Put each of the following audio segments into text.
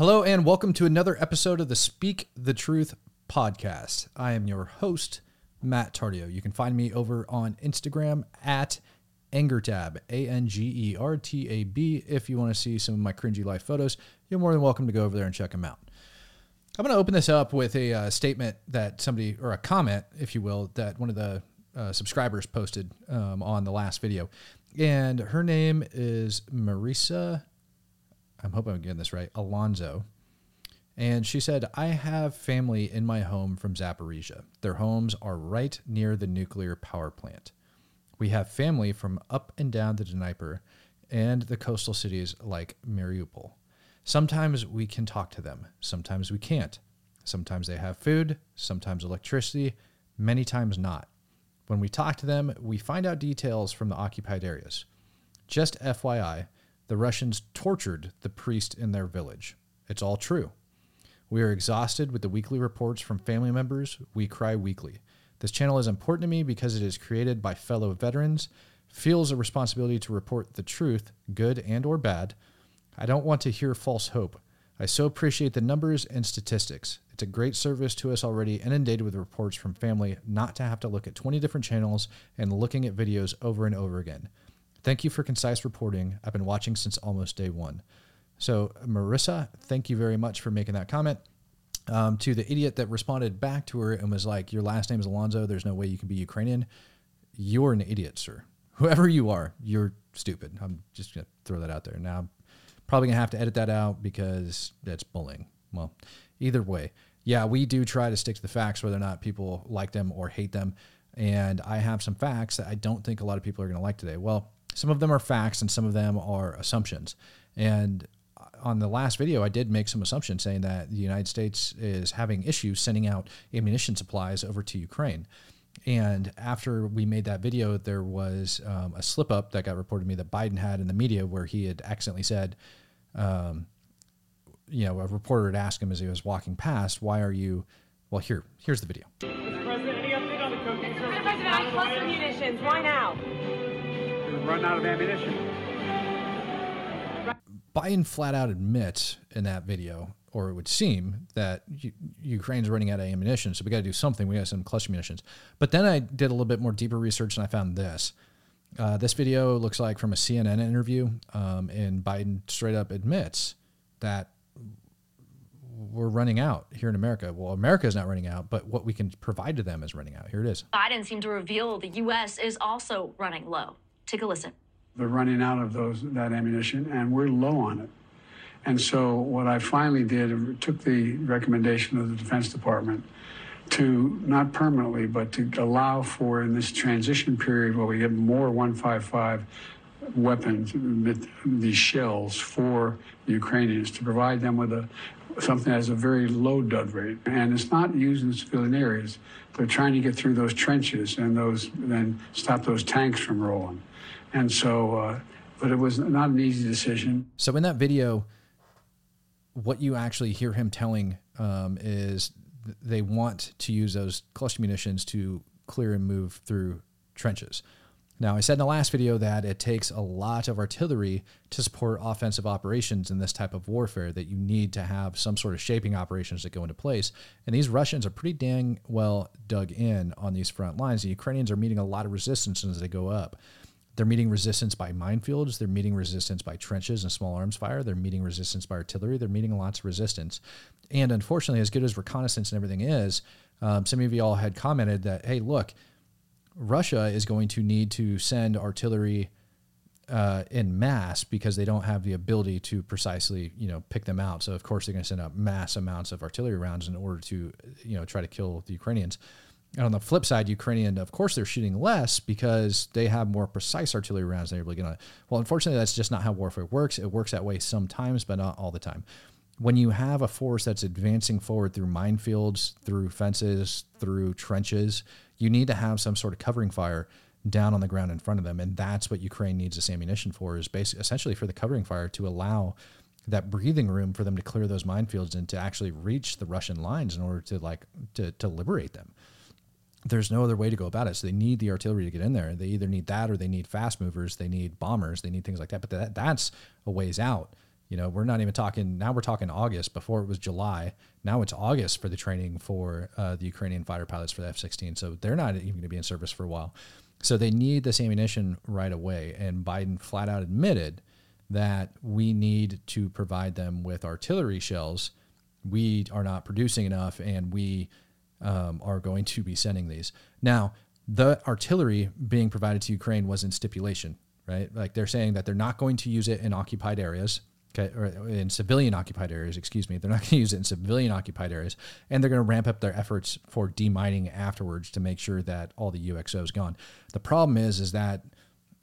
Hello, and welcome to another episode of the Speak the Truth podcast. I am your host, Matt Tardio. You can find me over on Instagram at Angertab, A N G E R T A B. If you want to see some of my cringy life photos, you're more than welcome to go over there and check them out. I'm going to open this up with a uh, statement that somebody, or a comment, if you will, that one of the uh, subscribers posted um, on the last video. And her name is Marisa. I'm hoping I'm getting this right. Alonzo. And she said, I have family in my home from Zaporizhia. Their homes are right near the nuclear power plant. We have family from up and down the Dnieper and the coastal cities like Mariupol. Sometimes we can talk to them, sometimes we can't. Sometimes they have food, sometimes electricity, many times not. When we talk to them, we find out details from the occupied areas. Just FYI, the Russians tortured the priest in their village. It's all true. We are exhausted with the weekly reports from family members. We cry weekly. This channel is important to me because it is created by fellow veterans, feels a responsibility to report the truth, good and or bad. I don't want to hear false hope. I so appreciate the numbers and statistics. It's a great service to us already inundated with reports from family not to have to look at 20 different channels and looking at videos over and over again. Thank you for concise reporting. I've been watching since almost day one. So, Marissa, thank you very much for making that comment. Um, to the idiot that responded back to her and was like, Your last name is Alonzo. There's no way you can be Ukrainian. You're an idiot, sir. Whoever you are, you're stupid. I'm just going to throw that out there. Now, I'm probably going to have to edit that out because that's bullying. Well, either way, yeah, we do try to stick to the facts, whether or not people like them or hate them. And I have some facts that I don't think a lot of people are going to like today. Well, some of them are facts and some of them are assumptions. And on the last video, I did make some assumptions saying that the United States is having issues sending out ammunition supplies over to Ukraine. And after we made that video, there was um, a slip up that got reported to me that Biden had in the media where he had accidentally said, um, you know, a reporter had asked him as he was walking past, why are you, well, here, here's the video. Mr. President, any update on the cocaine? Mr. President, I cluster munitions. Why now? We're out of ammunition. Biden flat out admits in that video, or it would seem that U- Ukraine's running out of ammunition, so we got to do something. We got some cluster munitions. But then I did a little bit more deeper research, and I found this. Uh, this video looks like from a CNN interview, um, and Biden straight up admits that we're running out here in America. Well, America is not running out, but what we can provide to them is running out. Here it is. Biden seemed to reveal the U.S. is also running low. Take a listen. They're running out of those that ammunition, and we're low on it. And so, what I finally did, took the recommendation of the Defense Department to not permanently, but to allow for in this transition period where we get more 155 weapons, these shells for the Ukrainians, to provide them with a something that has a very low dud rate. And it's not used in civilian areas. They're trying to get through those trenches and those then stop those tanks from rolling. And so, uh, but it was not an easy decision. So in that video, what you actually hear him telling um, is th- they want to use those cluster munitions to clear and move through trenches. Now, I said in the last video that it takes a lot of artillery to support offensive operations in this type of warfare, that you need to have some sort of shaping operations that go into place. And these Russians are pretty dang well dug in on these front lines. The Ukrainians are meeting a lot of resistance as they go up. They're meeting resistance by minefields. They're meeting resistance by trenches and small arms fire. They're meeting resistance by artillery. They're meeting lots of resistance. And unfortunately, as good as reconnaissance and everything is, um, some of you all had commented that, hey, look, Russia is going to need to send artillery uh, in mass because they don't have the ability to precisely, you know, pick them out. So of course they're going to send out mass amounts of artillery rounds in order to, you know, try to kill the Ukrainians. And on the flip side, Ukrainian, of course, they're shooting less because they have more precise artillery rounds they're able to get on. Well, unfortunately, that's just not how warfare works. It works that way sometimes, but not all the time. When you have a force that's advancing forward through minefields, through fences, through trenches, you need to have some sort of covering fire down on the ground in front of them, and that's what Ukraine needs this ammunition for. Is basically essentially for the covering fire to allow that breathing room for them to clear those minefields and to actually reach the Russian lines in order to like to, to liberate them there's no other way to go about it. So they need the artillery to get in there. They either need that or they need fast movers. They need bombers. They need things like that. But that that's a ways out. You know, we're not even talking now. We're talking August. Before it was July. Now it's August for the training for uh, the Ukrainian fighter pilots for the F-16. So they're not even going to be in service for a while. So they need this ammunition right away. And Biden flat out admitted that we need to provide them with artillery shells. We are not producing enough, and we um, are going to be sending these. Now, the artillery being provided to Ukraine was in stipulation, right? Like they're saying that they're not going to use it in occupied areas. Okay, or in civilian occupied areas, excuse me. They're not going to use it in civilian occupied areas, and they're going to ramp up their efforts for demining afterwards to make sure that all the UXO is gone. The problem is, is that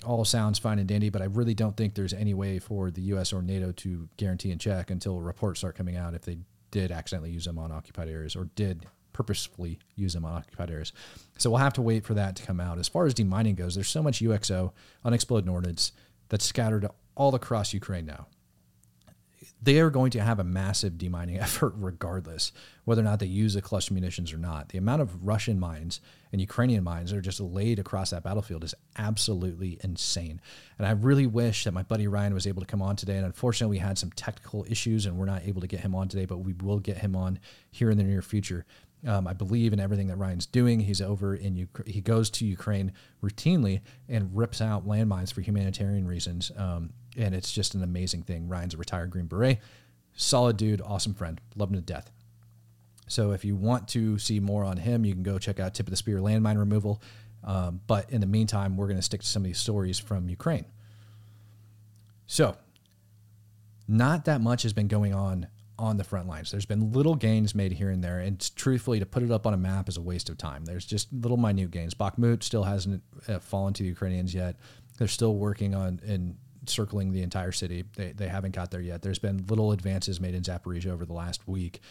all sounds fine and dandy, but I really don't think there's any way for the U.S. or NATO to guarantee and check until reports start coming out if they did accidentally use them on occupied areas or did purposefully use them on occupied areas. So we'll have to wait for that to come out. As far as demining goes, there's so much UXO, unexploded ordnance, that's scattered all across Ukraine now they are going to have a massive demining effort regardless whether or not they use the cluster munitions or not. The amount of Russian mines and Ukrainian mines that are just laid across that battlefield is absolutely insane. And I really wish that my buddy Ryan was able to come on today. And unfortunately, we had some technical issues and we're not able to get him on today, but we will get him on here in the near future. Um, I believe in everything that Ryan's doing. He's over in Ukraine. He goes to Ukraine routinely and rips out landmines for humanitarian reasons. Um, and it's just an amazing thing. Ryan's a retired Green Beret, solid dude, awesome friend, love him to death. So if you want to see more on him, you can go check out Tip of the Spear landmine removal. Um, but in the meantime, we're going to stick to some of these stories from Ukraine. So, not that much has been going on on the front lines. There's been little gains made here and there, and truthfully, to put it up on a map is a waste of time. There's just little minute gains. Bakhmut still hasn't uh, fallen to the Ukrainians yet. They're still working on and circling the entire city. They, they haven't got there yet. There's been little advances made in Zaporizhia over the last week.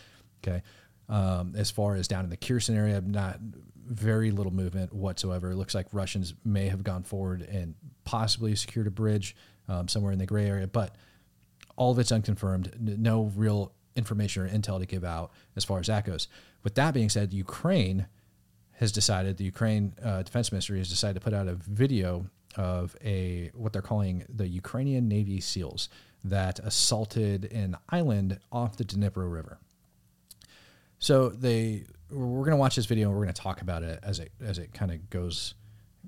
Okay. Um, as far as down in the Kherson area, not very little movement whatsoever. It looks like Russians may have gone forward and possibly secured a bridge um, somewhere in the gray area, but all of it's unconfirmed. No real information or intel to give out as far as that goes. With that being said, Ukraine has decided, the Ukraine uh, Defense Ministry has decided to put out a video of a what they're calling the Ukrainian Navy SEALs that assaulted an island off the Dnipro River. So they we're going to watch this video and we're going to talk about it as it as it kind of goes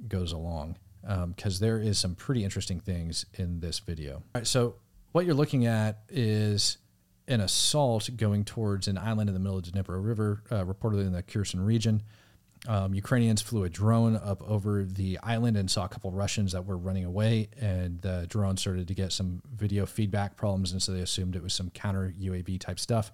goes along because um, there is some pretty interesting things in this video. All right, so what you're looking at is an assault going towards an island in the middle of the Dnipro River, uh, reportedly in the Kherson region. Um, Ukrainians flew a drone up over the island and saw a couple Russians that were running away, and the drone started to get some video feedback problems, and so they assumed it was some counter UAV type stuff,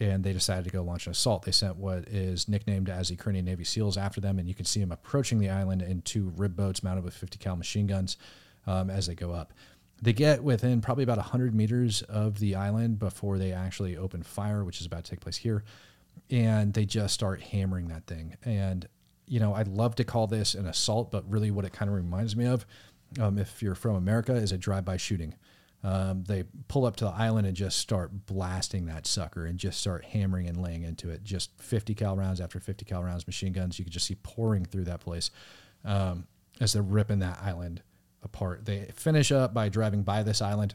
and they decided to go launch an assault. They sent what is nicknamed as Ukrainian Navy SEALs after them, and you can see them approaching the island in two rib boats mounted with 50 cal machine guns um, as they go up. They get within probably about 100 meters of the island before they actually open fire, which is about to take place here and they just start hammering that thing. And you know, I'd love to call this an assault, but really, what it kind of reminds me of, um, if you're from America, is a drive-by shooting. Um, they pull up to the island and just start blasting that sucker and just start hammering and laying into it. Just 50 cal rounds after 50 cal rounds, machine guns. You could just see pouring through that place um, as they're ripping that island apart. They finish up by driving by this island.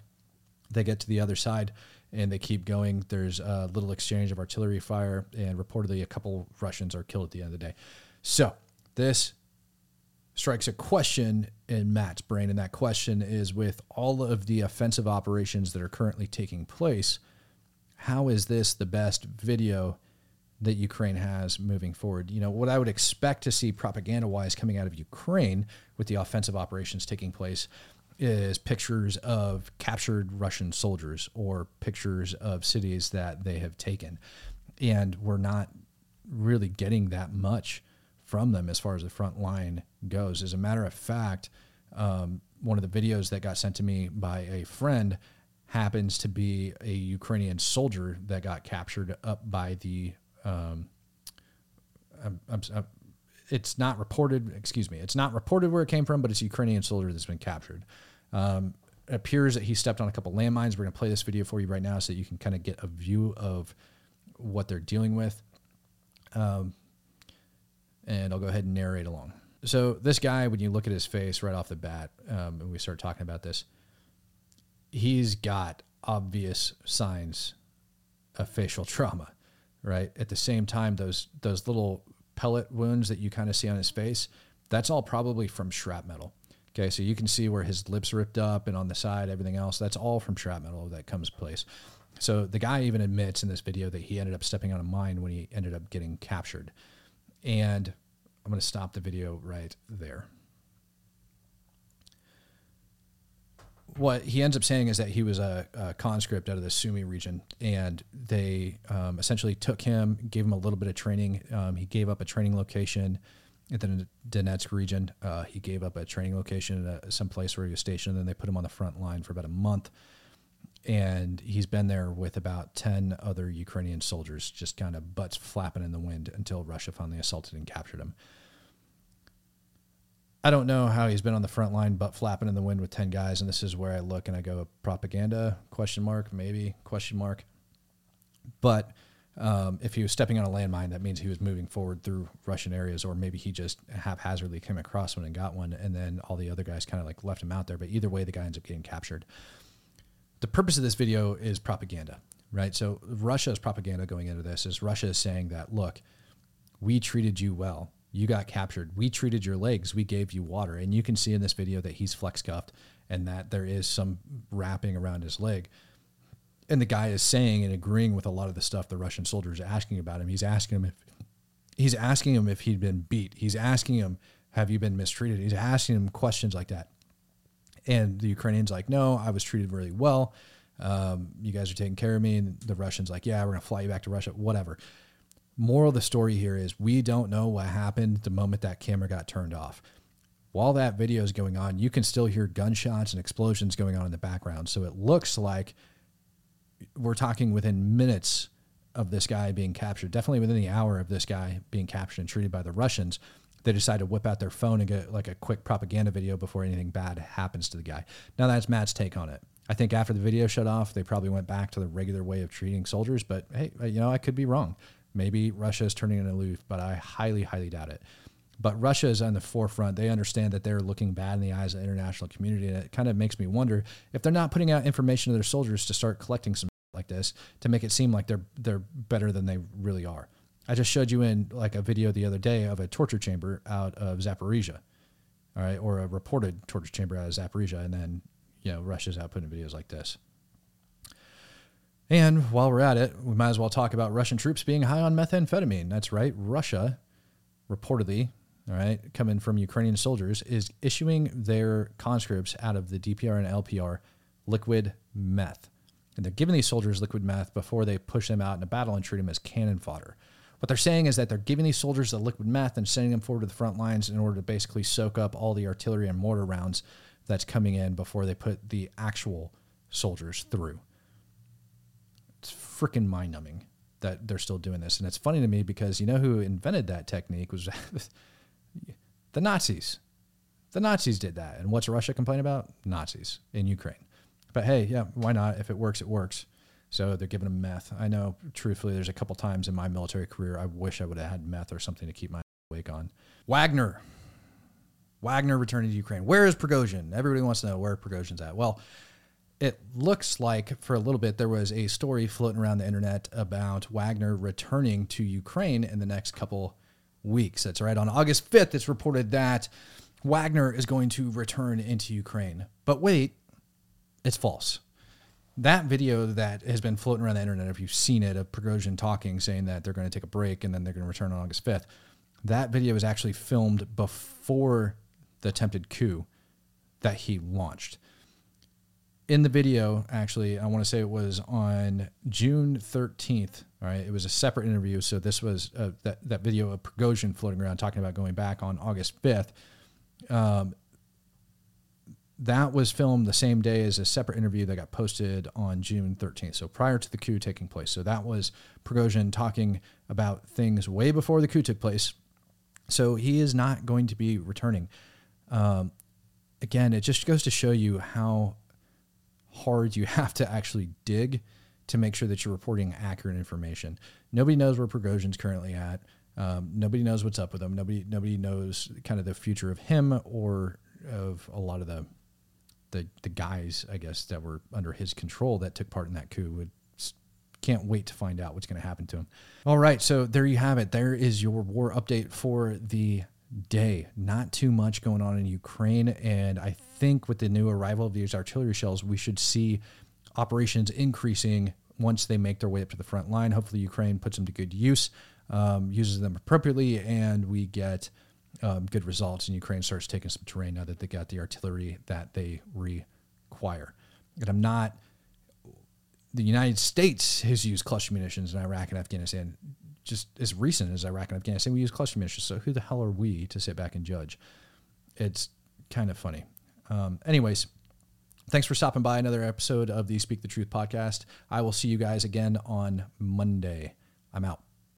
They get to the other side and they keep going. There's a little exchange of artillery fire, and reportedly a couple Russians are killed at the end of the day. So this strikes a question in Matt's brain, and that question is with all of the offensive operations that are currently taking place, how is this the best video that Ukraine has moving forward? You know, what I would expect to see propaganda wise coming out of Ukraine with the offensive operations taking place is pictures of captured Russian soldiers or pictures of cities that they have taken. And we're not really getting that much from them as far as the front line goes. As a matter of fact, um, one of the videos that got sent to me by a friend happens to be a Ukrainian soldier that got captured up by the. Um, I'm, I'm, it's not reported. Excuse me. It's not reported where it came from, but it's a Ukrainian soldier that's been captured. Um, it appears that he stepped on a couple landmines. We're going to play this video for you right now so you can kind of get a view of what they're dealing with. Um, and I'll go ahead and narrate along. So this guy, when you look at his face right off the bat, um, and we start talking about this, he's got obvious signs of facial trauma, right? At the same time, those those little pellet wounds that you kind of see on his face, that's all probably from shrapnel. Okay, so you can see where his lips ripped up and on the side, everything else. That's all from shrapnel that comes place. So the guy even admits in this video that he ended up stepping on a mine when he ended up getting captured. And I'm going to stop the video right there. What he ends up saying is that he was a, a conscript out of the Sumy region, and they um, essentially took him, gave him a little bit of training. Um, he gave up a training location in the Donetsk region. Uh, he gave up a training location at some place where he was stationed, and then they put him on the front line for about a month. And he's been there with about 10 other Ukrainian soldiers, just kind of butts flapping in the wind until Russia finally assaulted and captured him. I don't know how he's been on the front line, butt flapping in the wind with 10 guys. And this is where I look and I go, propaganda, question mark, maybe, question mark. But um, if he was stepping on a landmine, that means he was moving forward through Russian areas, or maybe he just haphazardly came across one and got one, and then all the other guys kind of like left him out there. But either way, the guy ends up getting captured. The purpose of this video is propaganda, right? So Russia's propaganda going into this is Russia is saying that, look, we treated you well. You got captured. We treated your legs. We gave you water. And you can see in this video that he's flex cuffed and that there is some wrapping around his leg and the guy is saying and agreeing with a lot of the stuff the Russian soldiers are asking about him. He's asking him if he's asking him if he'd been beat. He's asking him, "Have you been mistreated?" He's asking him questions like that. And the Ukrainian's like, "No, I was treated really well. Um, you guys are taking care of me." And the Russians like, "Yeah, we're gonna fly you back to Russia. Whatever." Moral of the story here is we don't know what happened the moment that camera got turned off. While that video is going on, you can still hear gunshots and explosions going on in the background. So it looks like we're talking within minutes of this guy being captured, definitely within the hour of this guy being captured and treated by the Russians, they decide to whip out their phone and get like a quick propaganda video before anything bad happens to the guy. Now that's Matt's take on it. I think after the video shut off, they probably went back to the regular way of treating soldiers. But hey, you know, I could be wrong. Maybe Russia is turning an aloof, but I highly, highly doubt it. But Russia is on the forefront. They understand that they're looking bad in the eyes of the international community. And it kind of makes me wonder if they're not putting out information to their soldiers to start collecting some like this to make it seem like they're they're better than they really are. I just showed you in like a video the other day of a torture chamber out of Zaporizhia, all right, or a reported torture chamber out of Zaporizhia, and then you know Russia's out putting videos like this. And while we're at it, we might as well talk about Russian troops being high on methamphetamine. That's right, Russia, reportedly, all right, coming from Ukrainian soldiers, is issuing their conscripts out of the DPR and LPR liquid meth. And they're giving these soldiers liquid meth before they push them out in a battle and treat them as cannon fodder. What they're saying is that they're giving these soldiers the liquid meth and sending them forward to the front lines in order to basically soak up all the artillery and mortar rounds that's coming in before they put the actual soldiers through. Freaking mind numbing that they're still doing this. And it's funny to me because you know who invented that technique was the Nazis. The Nazis did that. And what's Russia complain about? Nazis in Ukraine. But hey, yeah, why not? If it works, it works. So they're giving them meth. I know, truthfully, there's a couple times in my military career I wish I would have had meth or something to keep my awake on. Wagner. Wagner returning to Ukraine. Where is Prigozhin? Everybody wants to know where Prigozhin's at. Well, it looks like for a little bit there was a story floating around the internet about Wagner returning to Ukraine in the next couple weeks. That's right. On August 5th, it's reported that Wagner is going to return into Ukraine. But wait, it's false. That video that has been floating around the internet, if you've seen it, of Prigozhin talking, saying that they're going to take a break and then they're going to return on August 5th, that video was actually filmed before the attempted coup that he launched. In the video, actually, I want to say it was on June 13th. All right, it was a separate interview. So this was uh, that that video of Prigozhin floating around talking about going back on August 5th. Um, that was filmed the same day as a separate interview that got posted on June 13th. So prior to the coup taking place. So that was Prigozhin talking about things way before the coup took place. So he is not going to be returning. Um, again, it just goes to show you how hard you have to actually dig to make sure that you're reporting accurate information. Nobody knows where Prigozhin's currently at. Um, nobody knows what's up with him. Nobody nobody knows kind of the future of him or of a lot of the the the guys, I guess, that were under his control that took part in that coup would can't wait to find out what's going to happen to him. All right, so there you have it. There is your war update for the day. Not too much going on in Ukraine, and I think with the new arrival of these artillery shells, we should see operations increasing once they make their way up to the front line. Hopefully, Ukraine puts them to good use, um, uses them appropriately, and we get um, good results. And Ukraine starts taking some terrain now that they got the artillery that they require. And I'm not. The United States has used cluster munitions in Iraq and Afghanistan. Just as recent as Iraq and Afghanistan, we use cluster munitions. So who the hell are we to sit back and judge? It's kind of funny. Um, anyways, Thanks for stopping by another episode of the Speak the Truth podcast. I will see you guys again on Monday. I'm out.